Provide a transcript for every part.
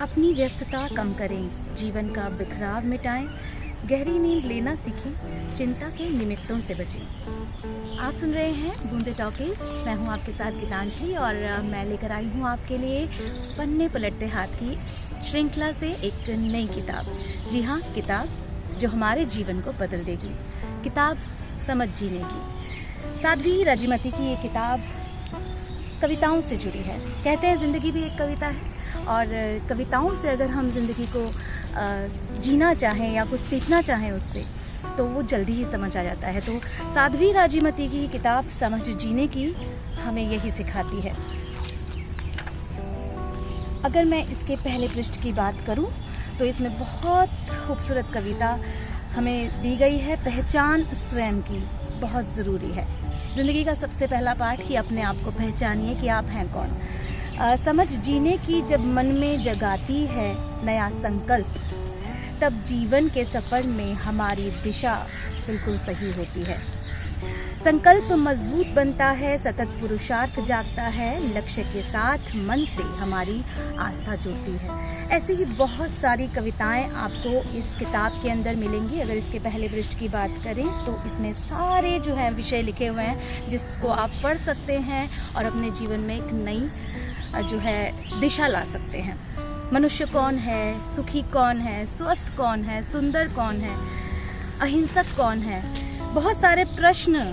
अपनी व्यस्तता कम करें, जीवन का बिखराव मिटाएँ, गहरी नींद लेना सीखें, चिंता के निमित्तों से बचें। आप सुन रहे हैं बूंदे टॉकीज। मैं हूँ आपके साथ गीतांजलि और मैं लेकर आई हूँ आपके लिए पन्ने पलटते हाथ की श्रृंखला से एक नई किताब। जी हाँ किताब जो हमारे जीवन को बदल देगी। किताब समझ जीने की। साध्वी राजीमती की ये किताब कविताओं से जुड़ी है। कहते हैं, ज़िंदगी भी एक कविता है। और, कविताओं से अगर हम ज़िंदगी को जीना चाहें या कुछ सीखना चाहें उससे तो वो जल्दी ही समझ आ जाता है। तो साध्वी राजीमती की किताब समझ जीने की हमें यही सिखाती है। अगर मैं इसके पहले पृष्ठ की बात करूँ तो इसमें बहुत खूबसूरत कविता हमें दी गई है। पहचान स्वयं की बहुत ज़रूरी है। ज़िंदगी का सबसे पहला पाठ कि अपने आप को पहचानिए कि आप हैं कौन। आ, समझ जीने की जब मन में जगाती है नया संकल्प तब जीवन के सफ़र में हमारी दिशा बिल्कुल सही होती है। संकल्प मज़बूत बनता है, सतत पुरुषार्थ जागता है, लक्ष्य के साथ मन से हमारी आस्था जुड़ती है। ऐसी ही बहुत सारी कविताएँ आपको इस किताब के अंदर मिलेंगी। अगर इसके पहले पृष्ठ की बात करें तो इसमें सारे जो है विषय लिखे हुए हैं, जिसको आप पढ़ सकते हैं और अपने जीवन में एक नई जो है, दिशा ला सकते हैं। मनुष्य कौन है, सुखी कौन है, स्वस्थ कौन है, सुंदर कौन है, अहिंसक कौन है? बहुत सारे प्रश्न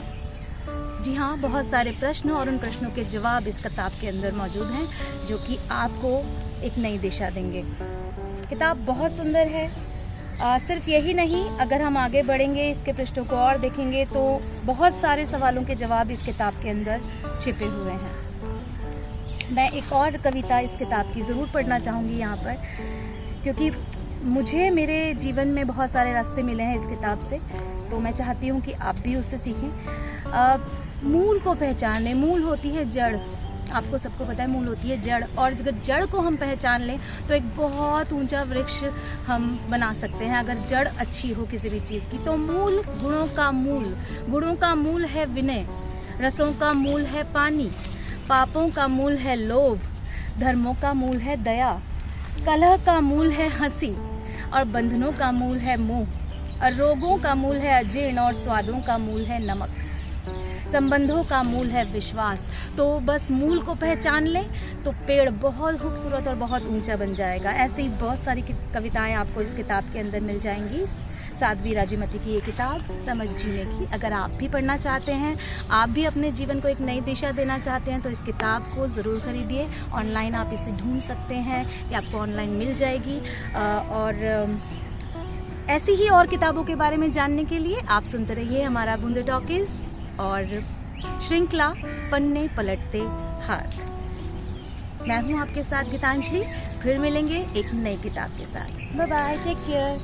जी हाँ बहुत सारे प्रश्न और उन प्रश्नों के जवाब इस किताब के अंदर मौजूद हैं जो कि आपको एक नई दिशा देंगे। किताब बहुत सुंदर है। आ, सिर्फ़ यही नहीं अगर हम आगे बढ़ेंगे इसके पृष्ठों को और देखेंगे तो बहुत सारे सवालों के जवाब इस किताब के अंदर छिपे हुए हैं। मैं एक और कविता इस किताब की ज़रूर पढ़ना चाहूँगी यहाँ पर क्योंकि मुझे मेरे जीवन में बहुत सारे रास्ते मिले हैं इस किताब से तो मैं चाहती हूँ कि आप भी उससे सीखें। मूल को पहचाने मूल होती है जड़। आपको सबको पता है मूल होती है जड़, और अगर जड़ को हम पहचान लें तो एक बहुत ऊँचा वृक्ष हम बना सकते हैं, अगर जड़ अच्छी हो किसी भी चीज़ की। तो मूल गुणों का मूल, गुणों का मूल है विनय, रसों का मूल है पानी, पापों का मूल है लोभ, धर्मों का मूल है दया, कलह का मूल है हँसी, और बंधनों का मूल है मोह, और रोगों का मूल है अजीर्ण, और स्वादों का मूल है नमक। संबंधों का मूल है विश्वास। तो बस मूल को पहचान लें तो पेड़ बहुत खूबसूरत और बहुत ऊँचा बन जाएगा। ऐसे ही बहुत सारी कविताएँ आपको इस किताब के अंदर मिल जाएँगी। साध्वी राजीमती की ये किताब, समझ जीने की। अगर आप भी पढ़ना चाहते हैं, आप भी अपने जीवन को एक नई दिशा देना चाहते हैं तो इस किताब को ज़रूर खरीदिए। ऑनलाइन आप इसे ढूंढ सकते हैं, या आपको ऑनलाइन मिल जाएगी। और ऐसी ही और किताबों के बारे में जानने के लिए आप सुनते रहिए हमारा बूंदे टॉकीज़। और श्रृंखला पन्ने पलटते हाथ मैं हूँ आपके साथ गीतांजलि, फिर मिलेंगे एक नई किताब के साथ। Bye bye take care